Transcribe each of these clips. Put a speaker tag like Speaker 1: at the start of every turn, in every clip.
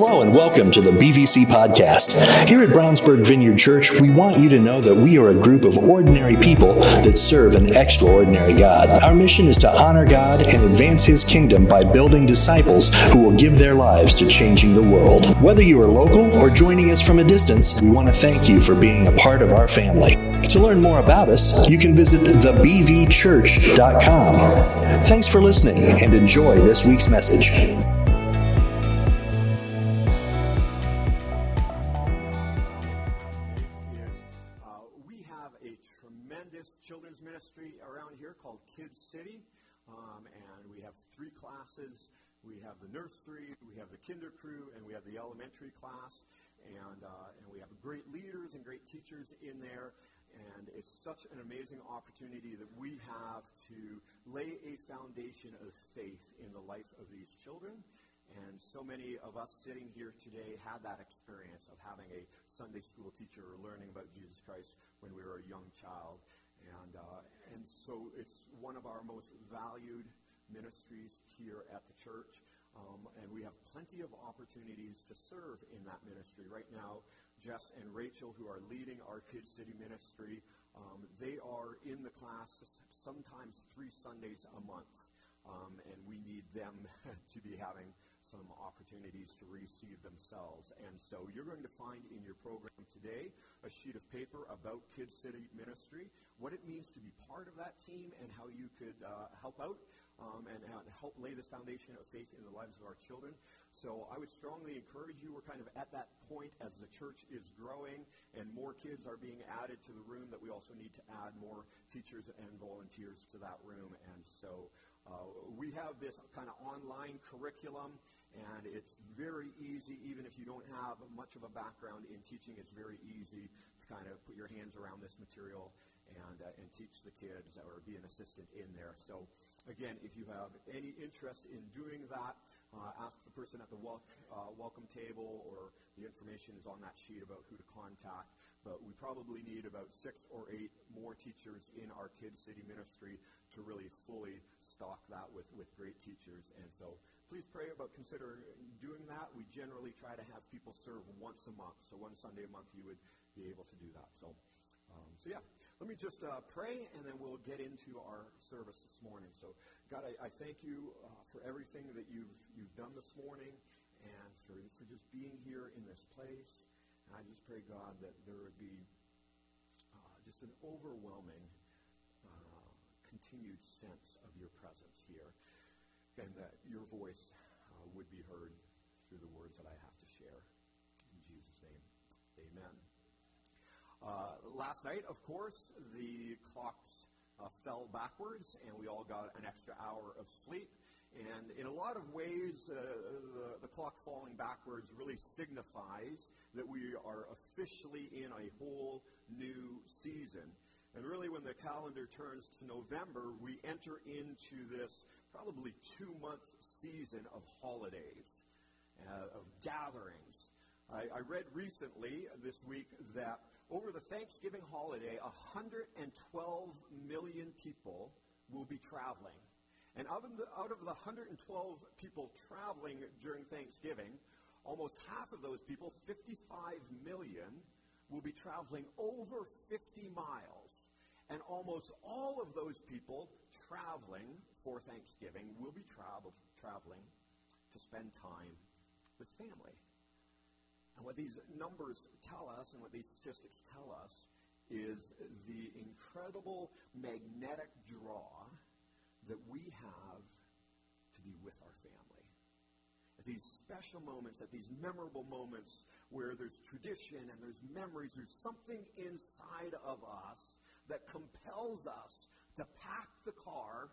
Speaker 1: Hello and welcome to the BVC podcast. Here at Brownsburg Vineyard Church, we want you to know that we are a group of ordinary people that serve an extraordinary God. Our mission is to honor God and advance His kingdom by building disciples who will give their lives to changing the world. Whether you are local or joining us from a distance, we want to thank you for being a part of our family. To learn more about us, you can visit thebvchurch.com. Thanks for listening and enjoy this week's message.
Speaker 2: Such an amazing opportunity that we have to lay a foundation of faith in the life of these children. And so many of us sitting here today had that experience of having a Sunday school teacher or learning about Jesus Christ when we were a young child. And, uh, and so it's one of our most valued ministries here at the church. Um, and we have plenty of opportunities to serve in that ministry. Right now, Jess and Rachel, who are leading our Kids City ministry, um, they are in the class sometimes three Sundays a month. Um, and we need them to be having some opportunities to receive themselves. And so you're going to find in your program today a sheet of paper about Kids City Ministry, what it means to be part of that team, and how you could uh, help out um, and, and help lay this foundation of faith in the lives of our children. So I would strongly encourage you. We're kind of at that point as the church is growing and more kids are being added to the room that we also need to add more teachers and volunteers to that room. And so uh, we have this kind of online curriculum. And it's very easy, even if you don't have much of a background in teaching, it's very easy to kind of put your hands around this material and, uh, and teach the kids or be an assistant in there. So Again, if you have any interest in doing that, uh, ask the person at the wel- uh, welcome table, or the information is on that sheet about who to contact. But we probably need about six or eight more teachers in our Kids City ministry to really fully stock that with, with great teachers. And so please pray about considering doing that. We generally try to have people serve once a month. So one Sunday a month you would be able to do that. So, um, so yeah. Let me just uh, pray, and then we'll get into our service this morning. So, God, I, I thank you uh, for everything that you've you've done this morning, and for for just being here in this place. And I just pray, God, that there would be uh, just an overwhelming, uh, continued sense of your presence here, and that your voice uh, would be heard through the words that I have to share. In Jesus' name, Amen. Uh, last night, of course, the clocks uh, fell backwards, and we all got an extra hour of sleep. And in a lot of ways, uh, the, the clock falling backwards really signifies that we are officially in a whole new season. And really, when the calendar turns to November, we enter into this probably two month season of holidays, uh, of gatherings. I, I read recently this week that over the Thanksgiving holiday, 112 million people will be traveling. And out of, the, out of the 112 people traveling during Thanksgiving, almost half of those people, 55 million, will be traveling over 50 miles. And almost all of those people traveling for Thanksgiving will be travel, traveling to spend time with family. And what these numbers tell us and what these statistics tell us is the incredible magnetic draw that we have to be with our family. At these special moments, at these memorable moments where there's tradition and there's memories, there's something inside of us that compels us to pack the car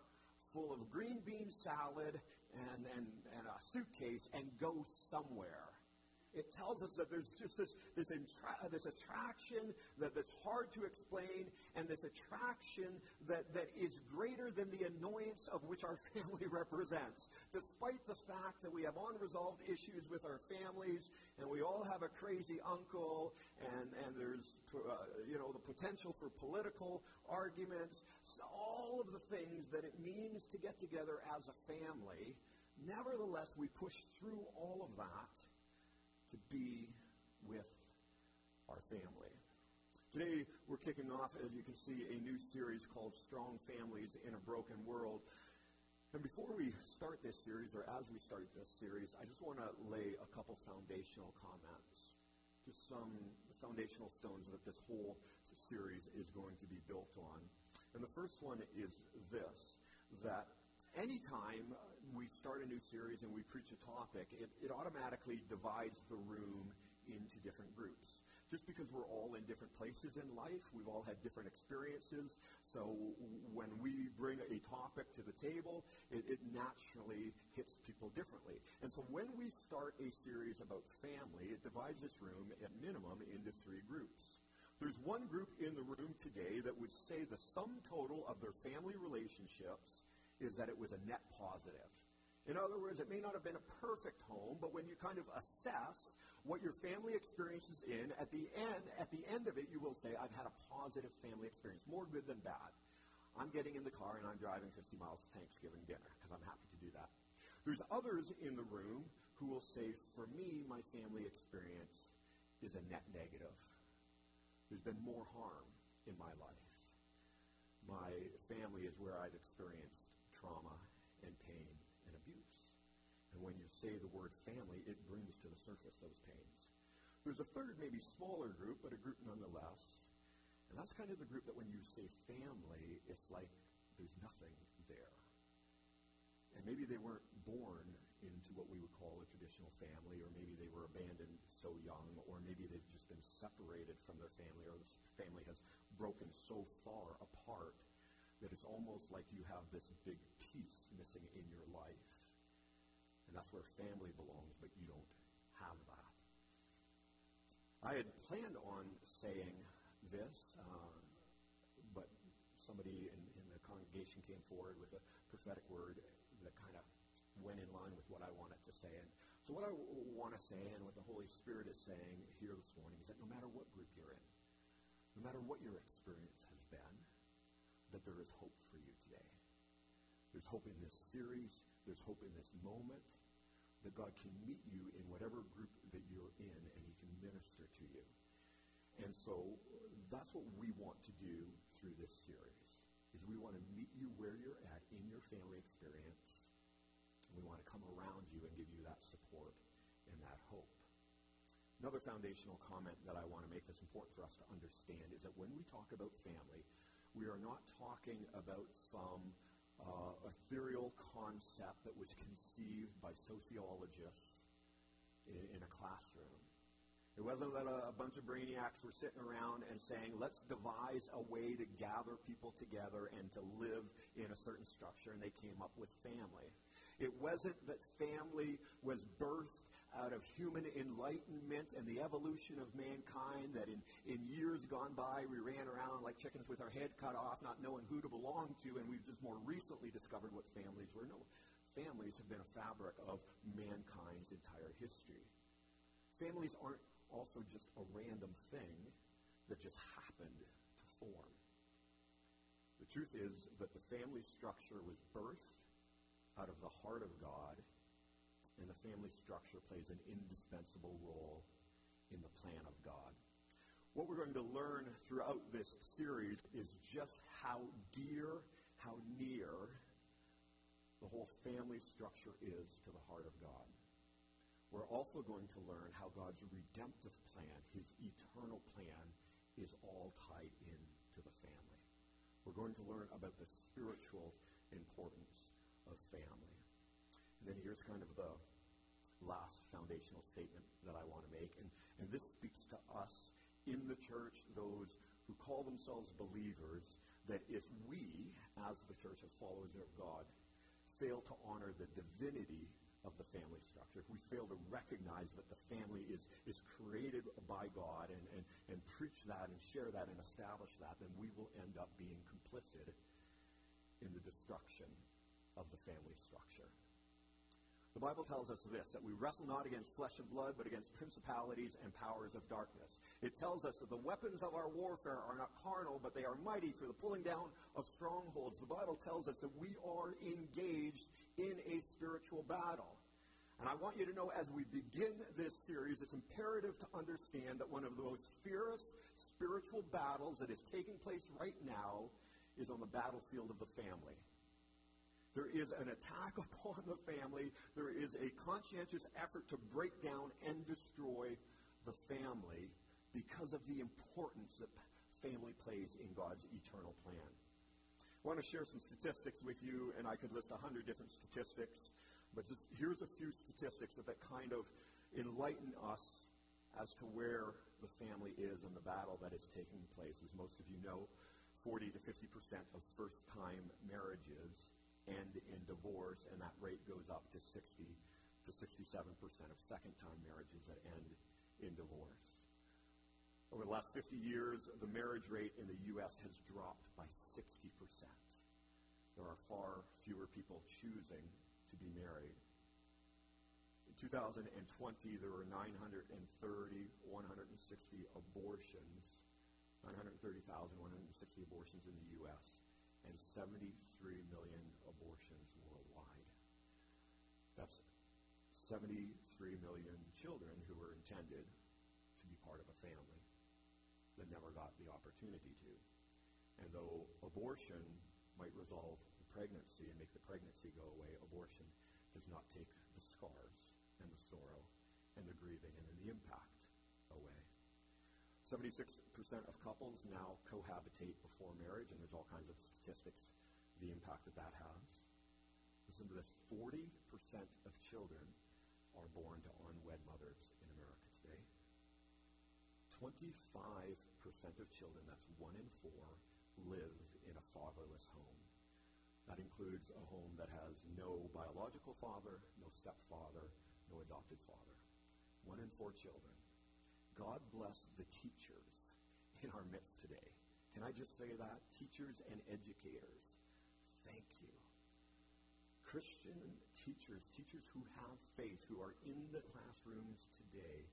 Speaker 2: full of green bean salad and, and, and a suitcase and go somewhere it tells us that there's just this, this, intra- this attraction that, that's hard to explain and this attraction that, that is greater than the annoyance of which our family represents. Despite the fact that we have unresolved issues with our families and we all have a crazy uncle and, and there's uh, you know, the potential for political arguments, all of the things that it means to get together as a family, nevertheless, we push through all of that to be with our family. Today, we're kicking off, as you can see, a new series called Strong Families in a Broken World. And before we start this series, or as we start this series, I just want to lay a couple foundational comments, just some foundational stones that this whole series is going to be built on. And the first one is this that anytime we start a new series and we preach a topic, it, it automatically divides the room into different groups just because we're all in different places in life, we've all had different experiences. So when we bring a topic to the table, it, it, naturally hits people differently. And so when we start a series about family, it divides this room at minimum into three groups. There's one group in the room today that would say the sum total of their family relationships is that it was a net positive. In other words, it may not have been a perfect home, but when you kind of assess what your family experiences in, at the end, at the end of it, you will say, I've had a positive family experience, more good than bad. I'm getting in the car and I'm driving 50 miles to Thanksgiving dinner because I'm happy to do that. There's others in the room who will say, for me, my family experience is a net negative. There's been more harm in my life. My family is where I've experienced trauma and pain and abuse. And when you say the word family, it brings to the surface those pains. There's a third, maybe smaller group, but a group nonetheless. And that's kind of the group that when you say family, it's like there's nothing there. And maybe they weren't born into what we would call a traditional family, or maybe they were abandoned so young, or maybe they've just been separated from their family, or the family has broken so far apart that it's almost like you have this big piece missing in your life. And that's where family belongs, but you don't have that. I had planned on saying this, uh, but somebody in, in the congregation came forward with a prophetic word that kind of went in line with what I wanted to say. And so, what I w- want to say and what the Holy Spirit is saying here this morning is that no matter what group you're in, no matter what your experience has been, that there is hope for you today. There's hope in this series. There's hope in this moment that God can meet you in whatever group that you're in and he can minister to you. And so that's what we want to do through this series is we want to meet you where you're at in your family experience. We want to come around you and give you that support and that hope. Another foundational comment that I want to make that's important for us to understand is that when we talk about family, we are not talking about some uh, ethereal concept that was conceived by sociologists in, in a classroom. It wasn't that a, a, bunch of brainiacs were sitting around and saying, let's devise a way to gather people together and to live in a certain structure, and they came up with family. It wasn't that family was birthed out of human enlightenment and the evolution of mankind that in, in years gone by we ran around like chickens with our head cut off, not knowing who to belong to, and we've just more recently discovered what families were. No, families have been a fabric of mankind's entire history. Families aren't also just a random thing that just happened to form. The truth is that the family structure was birthed out of the heart of God and the family structure plays an indispensable role in the plan of God. What we're going to learn throughout this series is just how dear, how near the whole family structure is to the heart of God. We're also going to learn how God's redemptive plan, his eternal plan, is all tied in to the family. We're going to learn about the spiritual importance of family. And then here's kind of the last foundational statement that I want to make. And, and this speaks to us in the church, those who call themselves believers, that if we, as the church, as followers of God, fail to honor the divinity of the family structure, if we fail to recognize that the family is, is created by God and, and, and preach that and share that and establish that, then we will end up being complicit in the destruction of the family structure. The Bible tells us this that we wrestle not against flesh and blood, but against principalities and powers of darkness. It tells us that the weapons of our warfare are not carnal, but they are mighty for the pulling down of strongholds. The Bible tells us that we are engaged in a spiritual battle. And I want you to know as we begin this series, it's imperative to understand that one of the most fierce spiritual battles that is taking place right now is on the battlefield of the family. There is an attack upon the family. There is a conscientious effort to break down and destroy the family because of the importance that family plays in God's eternal plan. I want to share some statistics with you, and I could list a hundred different statistics. But just here's a few statistics that, kind of enlighten us as to where the family is in the battle that is taking place. As most of you know, 40 to 50 percent of first-time marriages end in divorce, and that rate goes up to 60 to 67 percent of second-time marriages that end in divorce. Over the last 50 years, the marriage rate in the U.S. has dropped by 60 percent. There are far fewer people choosing to be married. In 2020, there were 930, 160 abortions, 930,160 abortions in the U.S., and 73 million abortions worldwide. That's 73 million children who were intended to be part of a family that never got the opportunity to. And though abortion might resolve the pregnancy and make the pregnancy go away, abortion does not take the scars and the sorrow and the grieving and the impact away. 76% of couples now cohabitate before marriage, and there's all kinds of statistics, the impact that that has. Listen to this 40% of children are born to unwed mothers in America today. 25% of children, that's one in four, live in a fatherless home. That includes a home that has no biological father, no stepfather, no adopted father. One in four children. God bless the teachers in our midst today. Can I just say that? Teachers and educators, thank you. Christian teachers, teachers who have faith, who are in the classrooms today,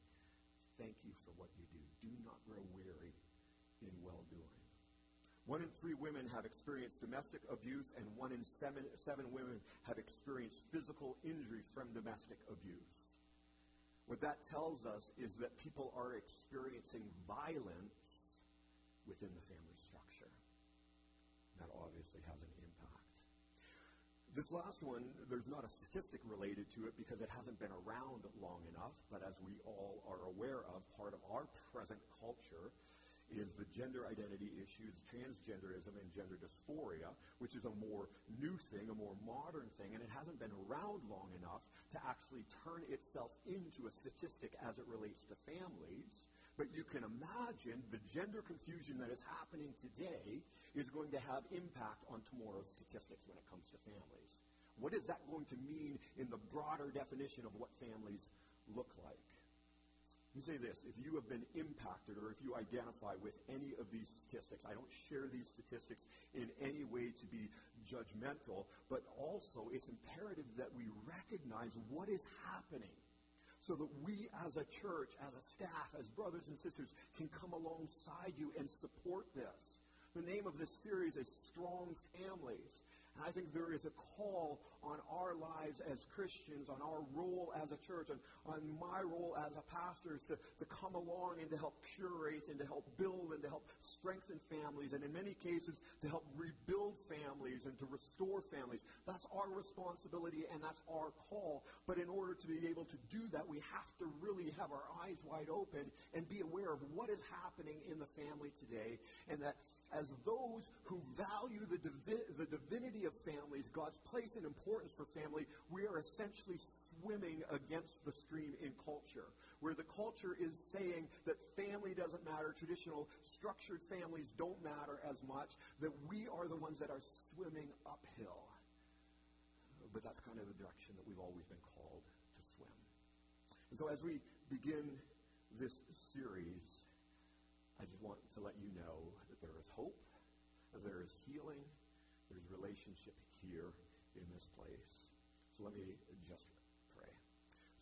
Speaker 2: thank you for what you do. Do not grow weary in well doing. One in three women have experienced domestic abuse, and one in seven, seven women have experienced physical injury from domestic abuse. What that tells us is that people are experiencing violence within the family structure. That obviously has an impact. This last one, there's not a statistic related to it because it hasn't been around long enough, but as we all are aware of, part of our present culture is the gender identity issues, transgenderism, and gender dysphoria, which is a more new thing, a more modern thing, and it hasn't been around long enough to actually turn itself into a statistic as it relates to families. But you can imagine the gender confusion that is happening today is going to have impact on tomorrow's statistics when it comes to families. What is that going to mean in the broader definition of what families look like? You say this if you have been impacted or if you identify with any of these statistics, I don't share these statistics in any way to be judgmental, but also it's imperative that we recognize what is happening so that we as a church, as a staff, as brothers and sisters can come alongside you and support this. The name of this series is Strong Families. And I think there is a call on our lives as Christians, on our role as a church, and on my role as a pastor to, to come along and to help curate and to help build and to help strengthen families, and in many cases, to help rebuild families and to restore families. That's our responsibility and that's our call. But in order to be able to do that, we have to really have our eyes wide open and be aware of what is happening in the family today, and that as those who value the, divi- the divinity of families, God's place and importance for family, we are essentially swimming against the stream in culture, where the culture is saying that family doesn't matter, traditional structured families don't matter as much, that we are the ones that are swimming uphill. But that's kind of the direction that we've always been called to swim. And so as we begin this series, I just want to let you know that there is hope, that there is healing, there's relationship here in this place. So let me just pray.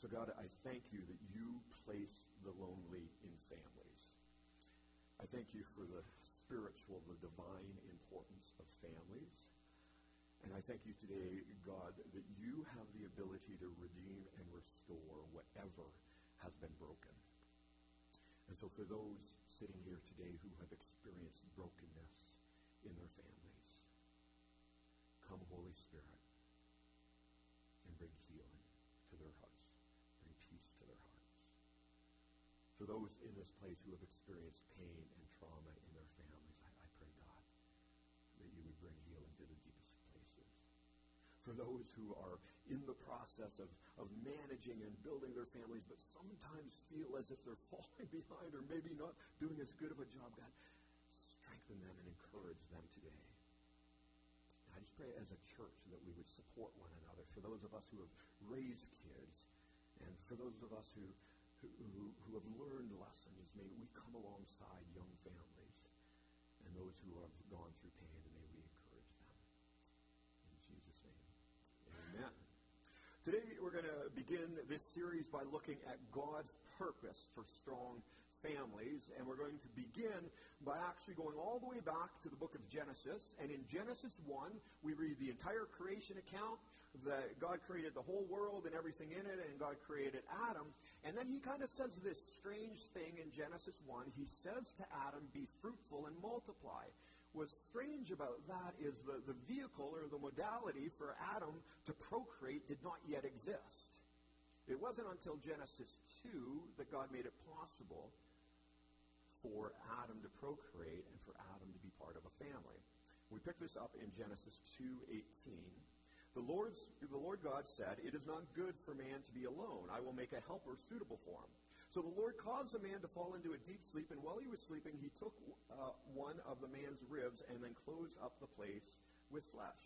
Speaker 2: So, God, I thank you that you place the lonely in families. I thank you for the spiritual, the divine importance of families. And I thank you today, God, that you have the ability to redeem and restore whatever has been broken. And so for those sitting here today who have experienced brokenness in their families, come, Holy Spirit, and bring healing to their hearts, bring peace to their hearts. For those in this place who have experienced pain and trauma in their families, I, I pray, God, that you would bring healing to the deepest places. For those who are in the process of, of managing and building their families, but sometimes feel as if they're falling behind or maybe not doing as good of a job, God, strengthen them and encourage them today. I just pray as a church that we would support one another. For those of us who have raised kids, and for those of us who, who, who have learned lessons, may we come alongside young families and those who have gone through pain, Today we're going to begin this series by looking at God's purpose for strong families, and we're going to begin by actually going all the way back to the book of Genesis. And in Genesis 1, we read the entire creation account that God created the whole world and everything in it, and God created Adam. And then he kind of says this strange thing in Genesis 1. He says to Adam, Be fruitful and multiply. What's strange about that is the, the vehicle or the modality for Adam to procreate did not yet exist. It wasn't until Genesis 2 that God made it possible for Adam to procreate and for Adam to be part of a family. We pick this up in Genesis 2:18. The Lord's, the Lord God said, It is not good for man to be alone. I will make a helper suitable for him. So the Lord caused the man to fall into a deep sleep, and while he was sleeping, he took uh, one of the man's ribs and then closed up the place with flesh.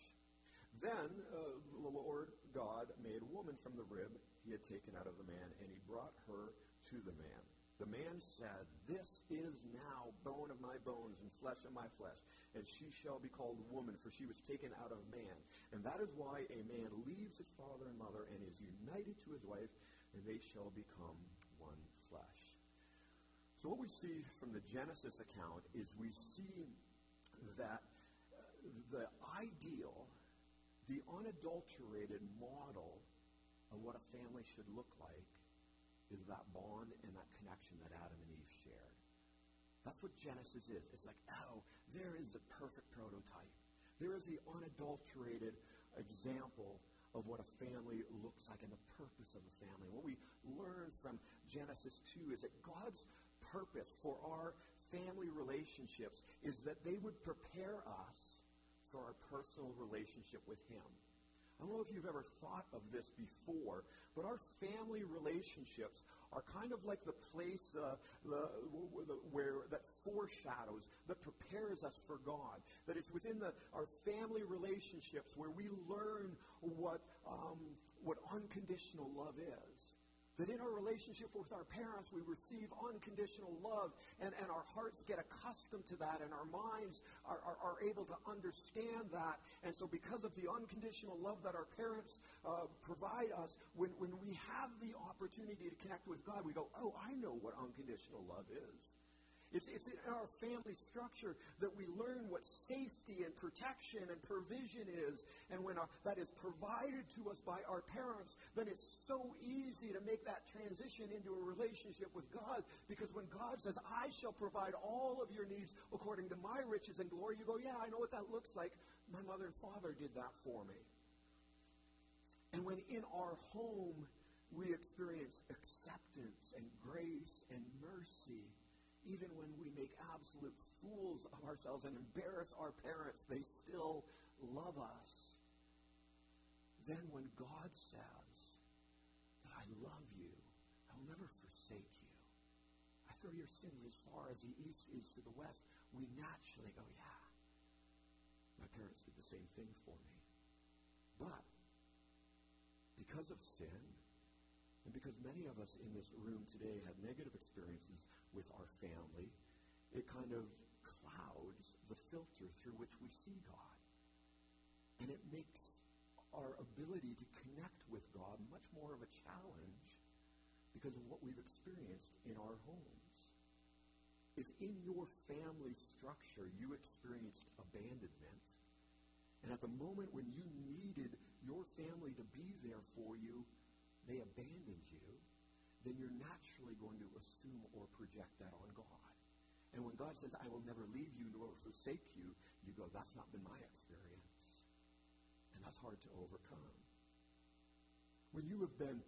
Speaker 2: Then uh, the Lord God made a woman from the rib he had taken out of the man, and he brought her to the man. The man said, This is now bone of my bones and flesh of my flesh, and she shall be called woman, for she was taken out of man. And that is why a man leaves his father and mother and is united to his wife, and they shall become one flesh. So, what we see from the Genesis account is we see that uh, the ideal, the unadulterated model of what a family should look like is that bond and that connection that Adam and Eve shared. That's what Genesis is. It's like, oh, there is the perfect prototype. There is the unadulterated example of what a family looks like and the purpose of a family. What we learn from Genesis 2 is that God's purpose for our family relationships is that they would prepare us for our personal relationship with Him. I don't know if you've ever thought of this before, but our family relationships are kind of like the place uh, the, where that foreshadows, that prepares us for God. That it's within the, our family relationships where we learn what um, what unconditional love is. That in our relationship with our parents, we receive unconditional love, and, and our hearts get accustomed to that, and our minds are, are, are able to understand that. And so, because of the unconditional love that our parents uh, provide us, when, when we have the opportunity to connect with God, we go, Oh, I know what unconditional love is. It's, it's in our family structure that we learn what safety and protection and provision is. And when our, that is provided to us by our parents, then it's so easy to make that transition into a relationship with God. Because when God says, I shall provide all of your needs according to my riches and glory, you go, Yeah, I know what that looks like. My mother and father did that for me. And when in our home we experience acceptance and grace and mercy, even when we make absolute fools of ourselves and embarrass our parents, they still love us. Then when God says that I love you, I will never forsake you. I throw your sins as far as the east is to the west. We naturally go, yeah. My parents did the same thing for me. But because of sin, and because many of us in this room today have negative experiences with our family, it kind of clouds the filter through which we see God. And it makes our ability to connect with God much more of a challenge because of what we've experienced in our homes. If in your family structure you experienced abandonment, and at the moment when you needed your family to be there for you, they abandoned you, then you're naturally going to assume or project that on God. And when God says, I will never leave you nor forsake you, you go, that's not been my experience. And that's hard to overcome. When you have been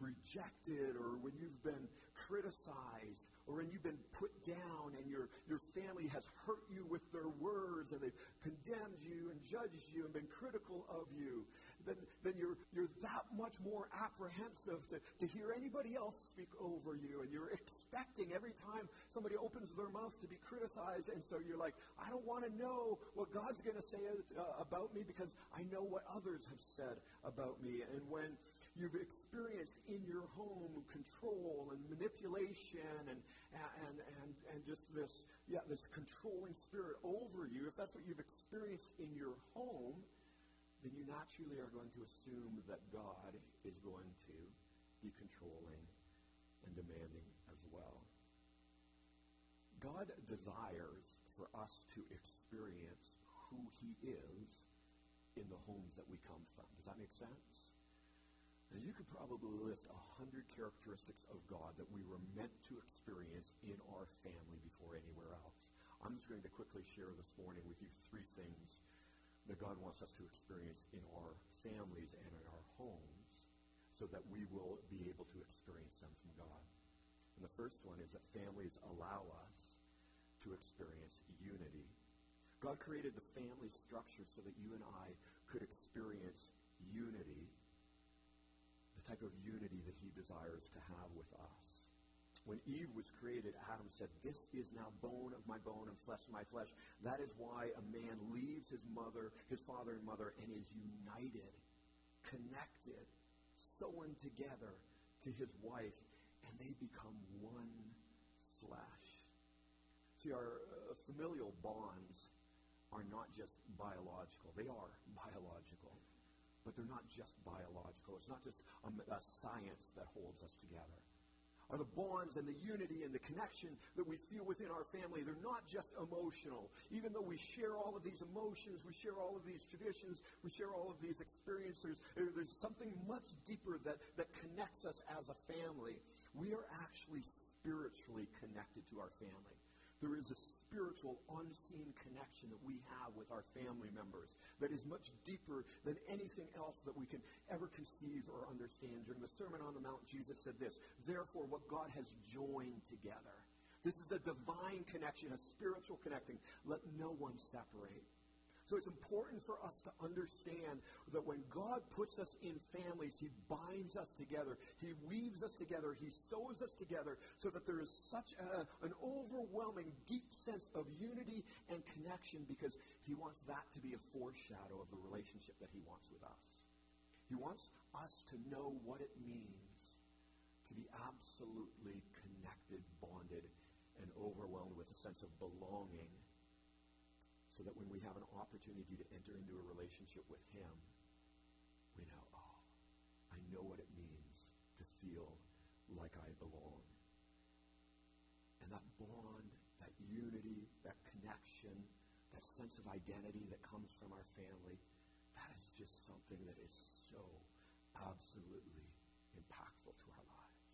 Speaker 2: rejected or when you've been criticized or when you've been put down and your, your family has hurt you with their words and they've condemned you and judged you and been critical of you, then, then you're, you're that much more apprehensive to, to hear anybody else speak over you. And you're expecting every time somebody opens their mouth to be criticized. And so you're like, I don't want to know what God's going to say uh, about me because I know what others have said about me. And when you've experienced in your home control and manipulation and, and, and, and just this, yeah, this controlling spirit over you, if that's what you've experienced in your home, then you naturally are going to assume that God is going to be controlling and demanding as well. God desires for us to experience who He is in the homes that we come from. Does that make sense? And you could probably list a hundred characteristics of God that we were meant to experience in our family before anywhere else. I'm just going to quickly share this morning with you three things that God wants us to experience in our families and in our homes so that we will be able to experience them from God. And the first one is that families allow us to experience unity. God created the family structure so that you and I could experience unity, type of unity that he desires to have with us. When Eve was created, Adam said, This is now bone of my bone and flesh of my flesh. That is why a man leaves his mother, his father and mother, and is united, connected, sewn together to his wife, and they become one flesh. See, our uh, familial bonds are not just biological. They are biological, but they're not just biological. It's not just a, a science that holds us together are the bonds and the unity and the connection that we feel within our family. They're not just emotional. Even though we share all of these emotions, we share all of these traditions, we share all of these experiences, there's something much deeper that, that connects us as a family. We are actually spiritually connected to our family. There is a spiritual, unseen connection that we have with our family members that is much deeper than anything else that we can ever conceive or understand. During the Sermon on the Mount, Jesus said this Therefore, what God has joined together. This is a divine connection, a spiritual connecting. Let no one separate. So it's important for us to understand that when God puts us in families, He binds us together. He weaves us together. He sews us together so that there is such a, an overwhelming, deep sense of unity and connection because He wants that to be a foreshadow of the relationship that He wants with us. He wants us to know what it means to be absolutely connected, bonded, and overwhelmed with a sense of belonging so that when we have an opportunity to enter into a relationship with Him, we know, oh, I know what it means to feel like I belong. And that bond, that unity, that connection, that sense of identity that comes from our family, that is just something that is so absolutely impactful to our lives.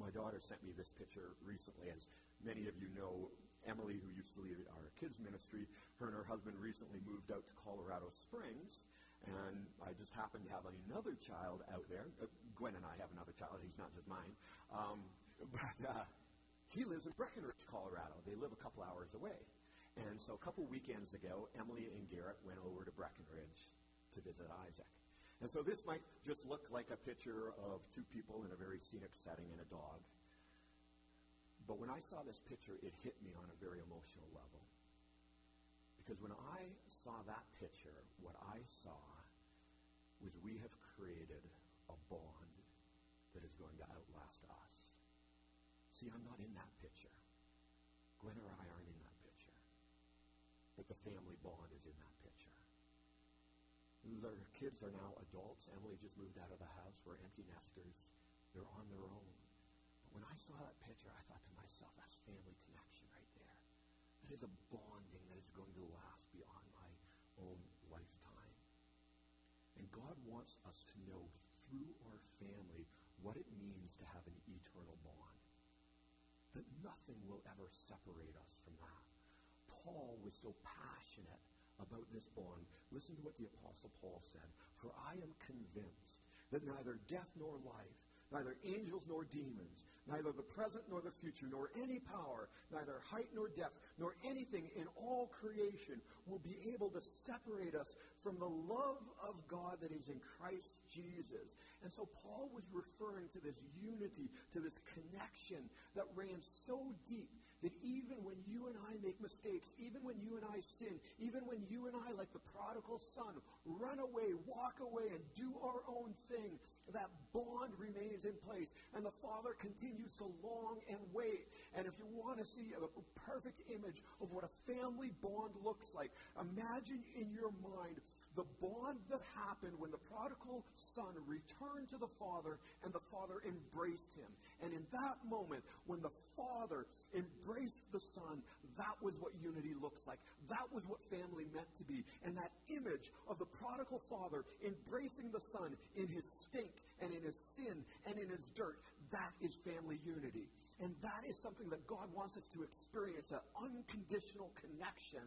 Speaker 2: My daughter sent me this picture recently. As many of you know, Emily, who used to lead our kids ministry, her and her husband recently moved out to Colorado Springs. And I just happened to have another child out there. Uh, Gwen and I have another child. He's not just mine. Um, but uh, he lives in Breckenridge, Colorado. They live a couple hours away. And so a couple weekends ago, Emily and Garrett went over to Breckenridge to visit Isaac. And so this might just look like a picture of two people in a very scenic setting and a dog. But when I saw this picture, it hit me on a very emotional level. Because when I saw that picture, what I saw was we have created a bond that is going to outlast us. See, I'm not in that picture. Gwen or I aren't in that picture. But the family bond is in that picture. Their kids are now adults. Emily just moved out of the house. We're empty nesters. They're on their own. When I saw that picture, I thought to myself, that's family connection right there. That is a bonding that is going to last beyond my own lifetime. And God wants us to know through our family what it means to have an eternal bond. That nothing will ever separate us from that. Paul was so passionate about this bond. Listen to what the Apostle Paul said. For I am convinced that neither death nor life, neither angels nor demons, neither the present nor the future, nor any power, neither height nor depth, nor anything in all creation will be able to separate us from the love of God that is in Christ Jesus. And so Paul was referring to this unity, to this connection that ran so deep that even when you and I make mistakes, even when you and I sin, even when you and I, like the prodigal son, run away, walk away, and do our own thing, that bond remains in place. And the Father continues to long and wait. And if you want to see a perfect image of what a family bond looks like, imagine in your mind the bond that happened when the prodigal son returned to the father and the father embraced him. And in that moment, when the father embraced the son, that was what unity looks like. That was what family meant to be. And that image of the prodigal father embracing the son in his stink and in his sin and in his dirt, that is family unity. And that is something that God wants us to experience, an unconditional connection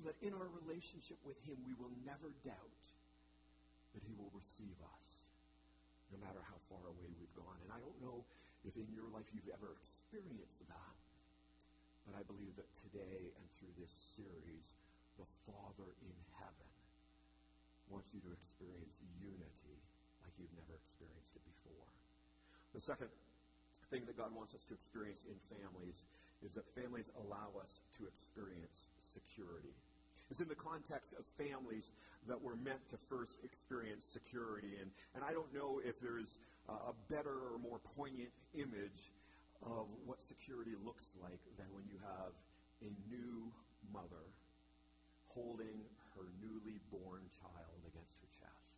Speaker 2: so that in our relationship with Him, we will never doubt that He will receive us, no matter how far away we've gone. And I don't know if in your life you've ever experienced that, but I believe that today and through this series, the Father in heaven wants you to experience unity like you've never experienced it before. The second thing that God wants us to experience in families is that families allow us to experience security. It's in the context of families that were meant to first experience security. And, and I don't know if there's a better or more poignant image of what security looks like than when you have a new mother holding her newly born child against her chest,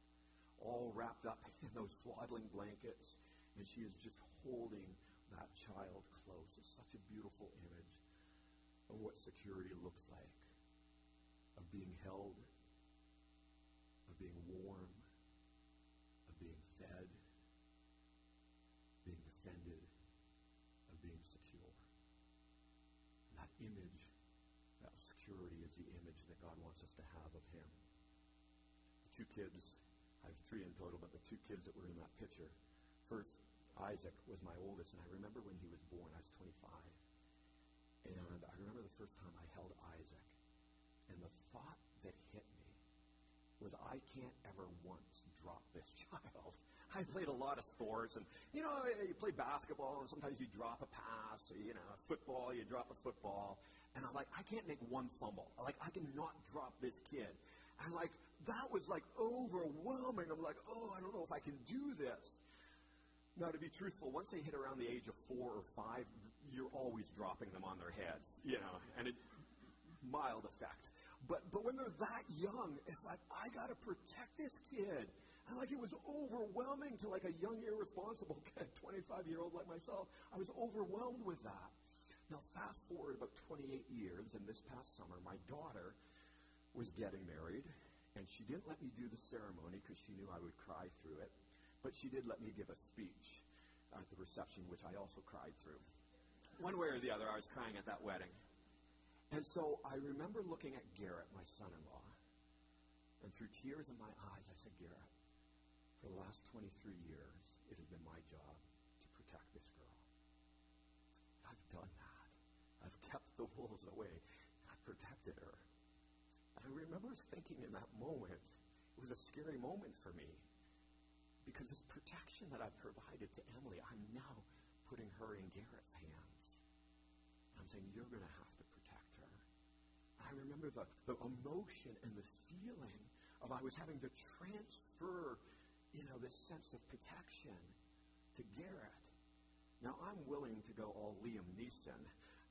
Speaker 2: all wrapped up in those swaddling blankets, and she is just holding that child close. It's such a beautiful image of what security looks like of being held, of being warm, of being fed, being defended, of being secure. And that image, that security is the image that God wants us to have of Him. The two kids, I have three in total, but the two kids that were in that picture, first, Isaac was my oldest, and I remember when he was born, I was 25. And I remember the first time I held Isaac. And the thought that hit me was I can't ever once drop this child. I played a lot of sports, and you know, you play basketball, and sometimes you drop a pass, or, you know, football, you drop a football, and I'm like, I can't make one fumble. Like, I cannot drop this kid. And like, that was like overwhelming. I'm like, oh, I don't know if I can do this. Now, to be truthful, once they hit around the age of four or five, you're always dropping them on their heads, you know, and it mild effect. But, but when they're that young, it's like, I got to protect this kid. And like it was overwhelming to like a young, irresponsible kid, 25 year old like myself. I was overwhelmed with that. Now, fast forward about 28 years, and this past summer, my daughter was getting married, and she didn't let me do the ceremony because she knew I would cry through it. But she did let me give a speech at the reception, which I also cried through. One way or the other, I was crying at that wedding. And so I remember looking at Garrett, my son in law, and through tears in my eyes, I said, Garrett, for the last 23 years, it has been my job to protect this girl. I've done that. I've kept the wolves away. I've protected her. And I remember thinking in that moment, it was a scary moment for me because this protection that I've provided to Emily, I'm now putting her in Garrett's hands. I'm saying, you're going to have I remember the, the emotion and the feeling of I was having to transfer, you know, this sense of protection to Garrett. Now, I'm willing to go all Liam Neeson,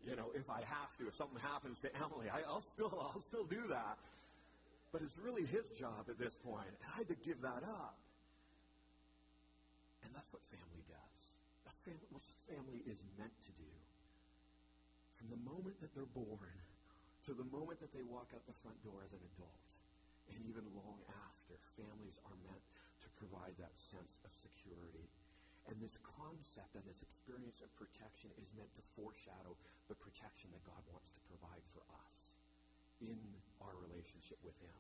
Speaker 2: you know, if I have to. If something happens to Emily, I, will still, I'll still do that. But it's really his job at this point. And I had to give that up. And that's what family does. That's what family is meant to do. From the moment that they're born to the moment that they walk out the front door as an adult, and even long after, families are meant to provide that sense of security. And this concept and this experience of protection is meant to foreshadow the protection that God wants to provide for us in our relationship with Him.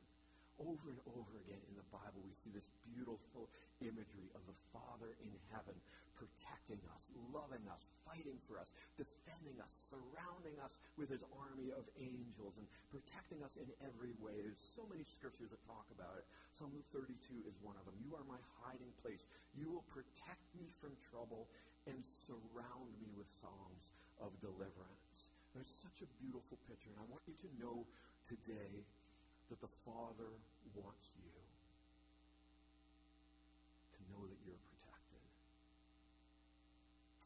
Speaker 2: Over and over again in the Bible, we see this beautiful imagery of the Father in heaven protecting us, loving us, fighting for us, defending us, surrounding us with his army of angels, and protecting us in every way. There's so many scriptures that talk about it. Psalm 32 is one of them. You are my hiding place. You will protect me from trouble and surround me with songs of deliverance. There's such a beautiful picture, and I want you to know today that the Father wants you to know that you're protected.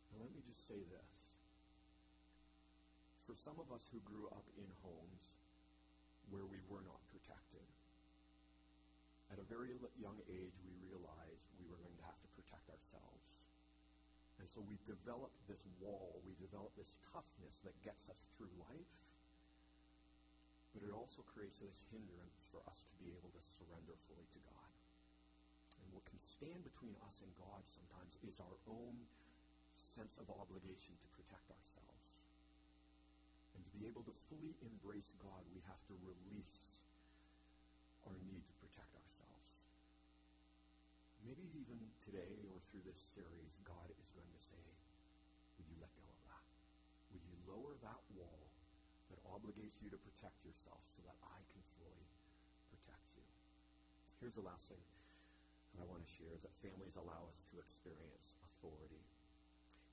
Speaker 2: And let me just say this. For some of us who grew up in homes where we were not protected, at a very young age, we realized we were going to have to protect ourselves. And so we developed this wall, we developed this toughness that gets us through life but it also creates this hindrance for us to be able to surrender fully to God. And what can stand between us and God sometimes is our own sense of obligation to protect ourselves. And to be able to fully embrace God, we have to release our need to protect ourselves. Maybe even today or through this series, God is going to say, Would you let go of that? Would you lower that wall that obligates you to protect yourself so that I can fully protect you. Here's the last thing that I want to share is that families allow us to experience authority.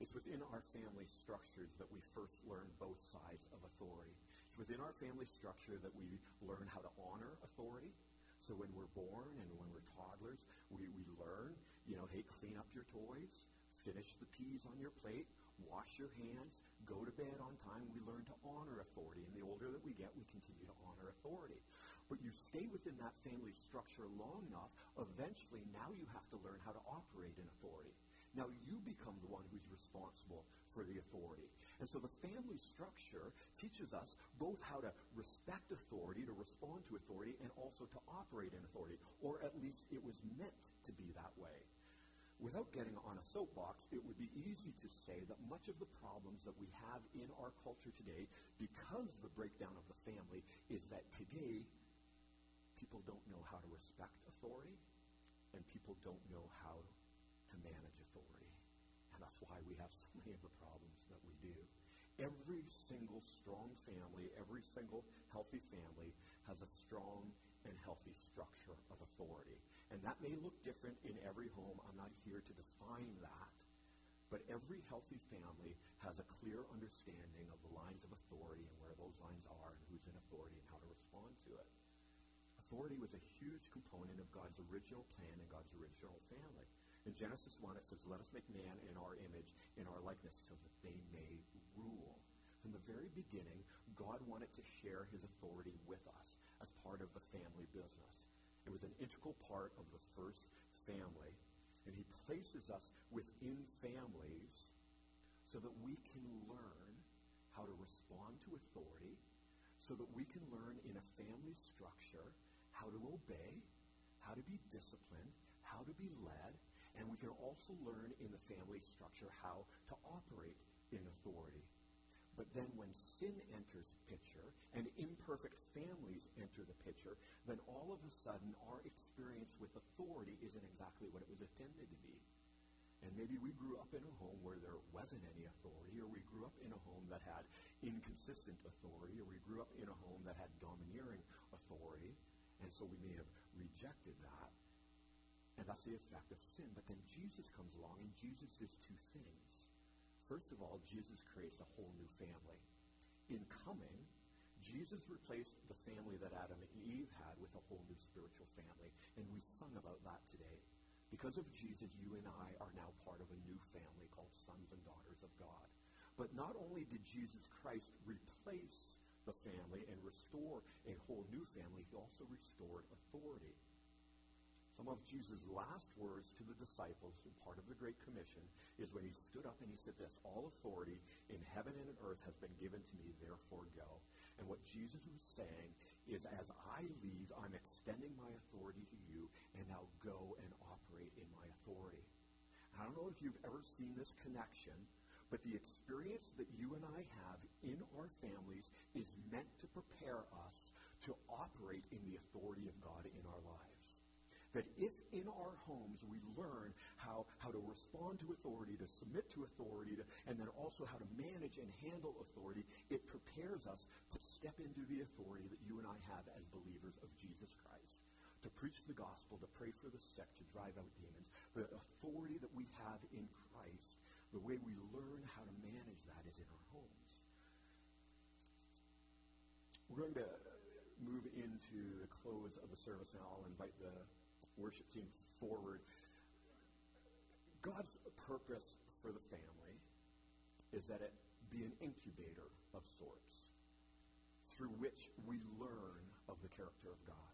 Speaker 2: It's within our family structures that we first learn both sides of authority. It's within our family structure that we learn how to honor authority. So when we're born and when we're toddlers, we, we learn, you know, hey, clean up your toys, finish the peas on your plate, wash your hands, go to bed on time. We learn to honor authority. And the older that we get, we continue to honor authority. But you stay within that family structure long enough, eventually now you have to learn how to operate in authority. Now you become the one who's responsible for the authority. And so the family structure teaches us both how to respect authority, to respond to authority, and also to operate in authority. Or at least it was meant to be that way without getting on a soapbox, it would be easy to say that much of the problems that we have in our culture today, because of the breakdown of the family, is that today people don't know how to respect authority and people don't know how to manage authority. And that's why we have so many of the problems that we do. Every single strong family, every single healthy family has a strong and healthy structure of authority. And that may look different in every home. I'm not here to define that. But every healthy family has a clear understanding of the lines of authority and where those lines are and who's in authority and how to respond to it. Authority was a huge component of God's original plan and God's original family. In Genesis 1, it says, Let us make man in our image, in our likeness, so that they may rule. From the very beginning, God wanted to share his authority with us as part of the family business. It was an integral part of the first family. And he places us within families so that we can learn how to respond to authority, so that we can learn in a family structure how to obey, how to be disciplined, how to be led, and we can also learn in the family structure how to operate in authority. But then when sin enters the picture and imperfect families enter the picture, then all of a sudden our experience with authority isn't exactly what it was intended to be. And maybe we grew up in a home where there wasn't any authority, or we grew up in a home that had inconsistent authority, or we grew up in a home that had domineering authority, and so we may have rejected that. And that's the effect of sin. But then Jesus comes along, and Jesus does two things. First of all, Jesus creates a whole new family. In coming, Jesus replaced the family that Adam and Eve had with a whole new spiritual family. And we sung about that today. Because of Jesus, you and I are now part of a new family called sons and daughters of God. But not only did Jesus Christ replace the family and restore a whole new family, he also restored authority. Some of Jesus' last words to the disciples, and part of the Great Commission, is when he stood up and he said this All authority in heaven and in earth has been given to me, therefore go. And what Jesus was saying is, as I leave, I'm extending my authority to you, and now go and operate in my authority. I don't know know if you've ever seen this connection, but the experience that you and I have in our families is meant to prepare us to operate in the authority of God in our lives. That if in our homes we learn how, how to respond to authority, to submit to authority, to, and then also how to manage and handle authority, it prepares us to step into the authority that you and I have as believers of Jesus Christ. To preach the gospel, to pray for the sick, to drive out demons. The authority that we have in Christ, the way we learn how to manage that is in our homes. We're going to move into the close of the service now. I'll invite the worship team forward. God's purpose for the family is that it be an incubator of sorts through which we learn of the character of God.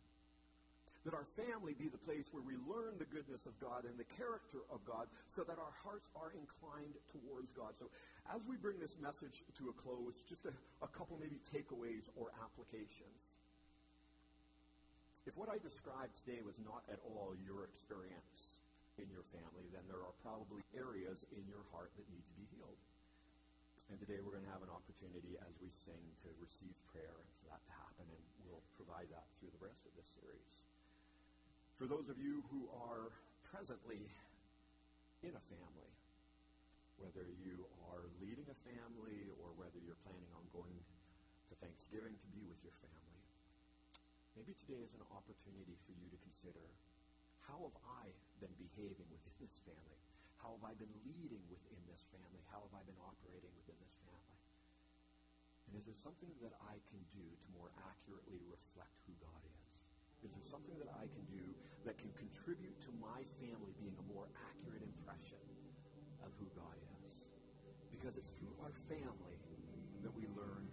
Speaker 2: That our family be the place where we learn the goodness of God and the character of God so that our hearts are inclined towards God. So, as we bring this message to a close, just a, a couple maybe takeaways or applications. If what I described today was not at all your experience in your family, then there are probably areas in your heart that need to be healed. And today we're going to have an opportunity as we sing to receive prayer for that to happen, and we'll provide that through the rest of this series. For those of you who are presently in a family, whether you are leading a family or whether you're planning on going to Thanksgiving to be with your family, Maybe today is an opportunity for you to consider how have I been behaving within this family? How have I been leading within this family? How have I been operating within this family? And is there something that I can do to more accurately reflect who God is? Is there something that I can do that can contribute to my family being a more accurate impression of who God is? Because it's through our family that we learn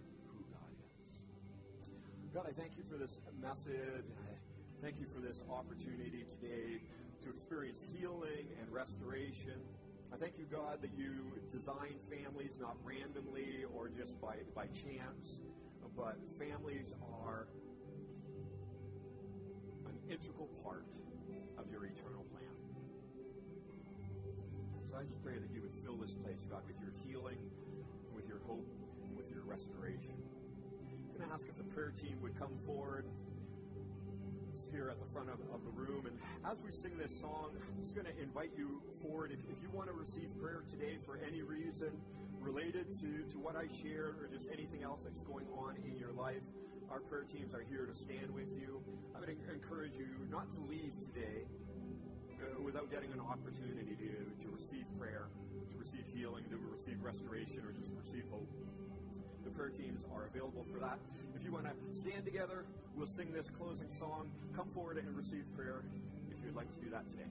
Speaker 2: God, I thank you for this message. I thank you for this opportunity today to experience healing and restoration. I thank you, God, that you design families not randomly or just by, by chance, but families are an integral part of your eternal plan. So I just pray that you would fill this place, God, with your healing, with your hope, with your restoration going to ask if the prayer team would come forward here at the front of, of the room. And as we sing this song, I'm just going to invite you forward. If, if you want to receive prayer today for any reason related to, to what I shared or just anything else that's going on in your life, our prayer teams are here to stand with you. I would encourage you not to leave today uh, without getting an opportunity to, to receive prayer, to receive healing, to receive restoration, or just receive hope prayer teams are available for that. If you want to stand together, we'll sing this closing song. Come forward and receive prayer if you'd like to do that today.